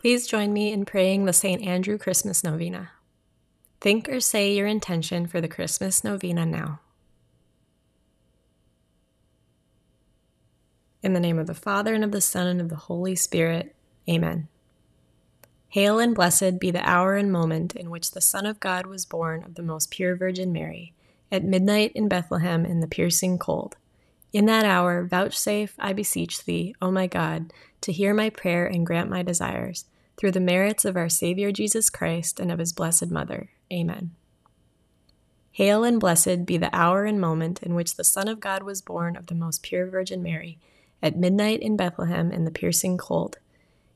Please join me in praying the St. Andrew Christmas Novena. Think or say your intention for the Christmas Novena now. In the name of the Father, and of the Son, and of the Holy Spirit. Amen. Hail and blessed be the hour and moment in which the Son of God was born of the most pure Virgin Mary, at midnight in Bethlehem in the piercing cold. In that hour, vouchsafe, I beseech thee, O my God, to hear my prayer and grant my desires, through the merits of our Saviour Jesus Christ and of his blessed Mother. Amen. Hail and blessed be the hour and moment in which the Son of God was born of the most pure Virgin Mary, at midnight in Bethlehem in the piercing cold.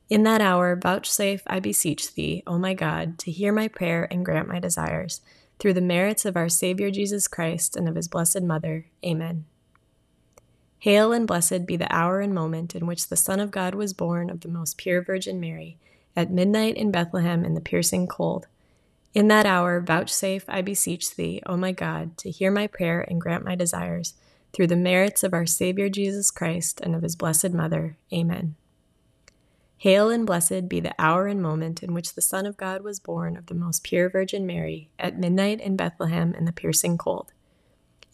In that hour, vouchsafe, I beseech thee, O my God, to hear my prayer and grant my desires, through the merits of our Saviour Jesus Christ and of his blessed Mother. Amen. Hail and blessed be the hour and moment in which the Son of God was born of the most pure Virgin Mary, at midnight in Bethlehem in the piercing cold. In that hour, vouchsafe, I beseech thee, O my God, to hear my prayer and grant my desires, through the merits of our Saviour Jesus Christ and of his blessed Mother. Amen. Hail and blessed be the hour and moment in which the Son of God was born of the most pure Virgin Mary, at midnight in Bethlehem in the piercing cold.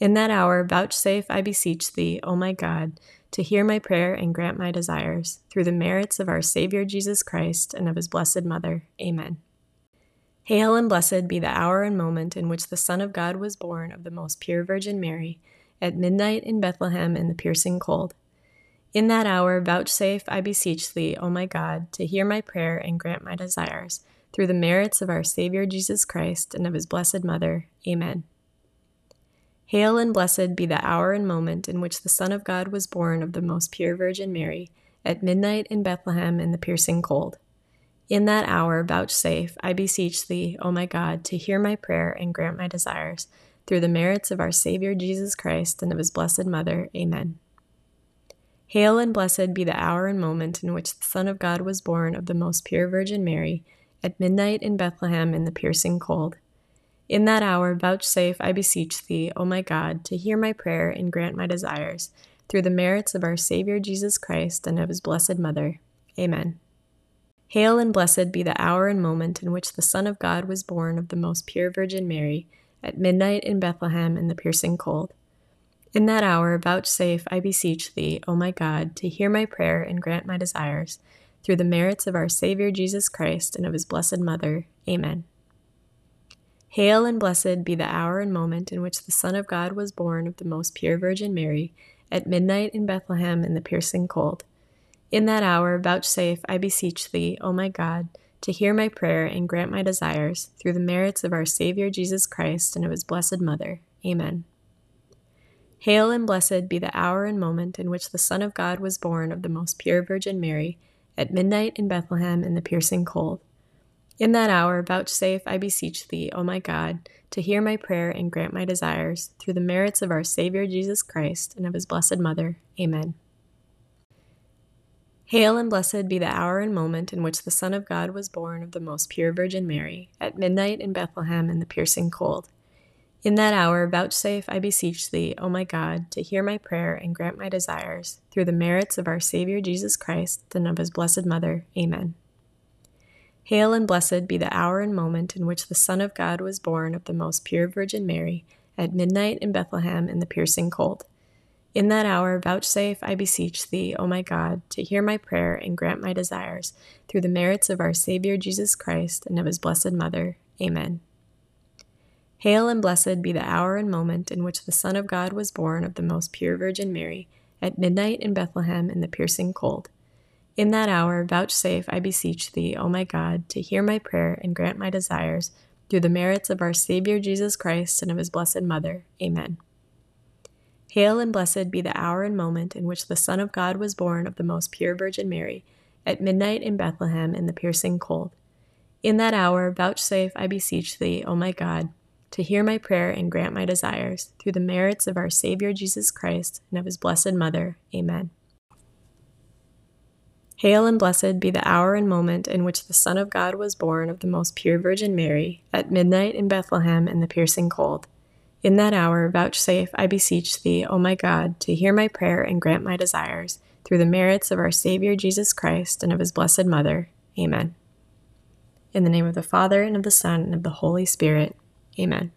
In that hour, vouchsafe, I beseech thee, O my God, to hear my prayer and grant my desires, through the merits of our Saviour Jesus Christ and of his blessed Mother. Amen. Hail and blessed be the hour and moment in which the Son of God was born of the most pure Virgin Mary, at midnight in Bethlehem in the piercing cold. In that hour, vouchsafe, I beseech thee, O my God, to hear my prayer and grant my desires, through the merits of our Saviour Jesus Christ and of his blessed Mother. Amen. Hail and blessed be the hour and moment in which the Son of God was born of the most pure Virgin Mary, at midnight in Bethlehem in the piercing cold. In that hour, vouchsafe, I beseech thee, O my God, to hear my prayer and grant my desires, through the merits of our Saviour Jesus Christ and of his blessed Mother. Amen. Hail and blessed be the hour and moment in which the Son of God was born of the most pure Virgin Mary, at midnight in Bethlehem in the piercing cold. In that hour, vouchsafe, I beseech thee, O my God, to hear my prayer and grant my desires, through the merits of our Saviour Jesus Christ and of his blessed Mother. Amen. Hail and blessed be the hour and moment in which the Son of God was born of the most pure Virgin Mary, at midnight in Bethlehem in the piercing cold. In that hour, vouchsafe, I beseech thee, O my God, to hear my prayer and grant my desires, through the merits of our Saviour Jesus Christ and of his blessed Mother. Amen. Hail and blessed be the hour and moment in which the Son of God was born of the most pure Virgin Mary, at midnight in Bethlehem in the piercing cold. In that hour, vouchsafe, I beseech thee, O my God, to hear my prayer and grant my desires, through the merits of our Saviour Jesus Christ and of his blessed Mother. Amen. Hail and blessed be the hour and moment in which the Son of God was born of the most pure Virgin Mary, at midnight in Bethlehem in the piercing cold. In that hour, vouchsafe, I beseech thee, O my God, to hear my prayer and grant my desires, through the merits of our Saviour Jesus Christ and of his blessed Mother. Amen. Hail and blessed be the hour and moment in which the Son of God was born of the most pure Virgin Mary, at midnight in Bethlehem in the piercing cold. In that hour, vouchsafe, I beseech thee, O my God, to hear my prayer and grant my desires, through the merits of our Saviour Jesus Christ and of his blessed Mother. Amen. Hail and blessed be the hour and moment in which the Son of God was born of the most pure Virgin Mary, at midnight in Bethlehem in the piercing cold. In that hour, vouchsafe, I beseech thee, O my God, to hear my prayer and grant my desires, through the merits of our Saviour Jesus Christ and of his blessed Mother. Amen. Hail and blessed be the hour and moment in which the Son of God was born of the most pure Virgin Mary, at midnight in Bethlehem in the piercing cold. In that hour, vouchsafe, I beseech thee, O my God, to hear my prayer and grant my desires, through the merits of our Saviour Jesus Christ and of his blessed Mother. Amen. Hail and blessed be the hour and moment in which the Son of God was born of the most pure Virgin Mary, at midnight in Bethlehem in the piercing cold. In that hour, vouchsafe, I beseech thee, O my God, to hear my prayer and grant my desires, through the merits of our Saviour Jesus Christ and of his blessed Mother. Amen. Hail and blessed be the hour and moment in which the Son of God was born of the most pure Virgin Mary, at midnight in Bethlehem in the piercing cold. In that hour, vouchsafe, I beseech thee, O my God, to hear my prayer and grant my desires, through the merits of our Saviour Jesus Christ and of his blessed Mother. Amen. In the name of the Father, and of the Son, and of the Holy Spirit. Amen.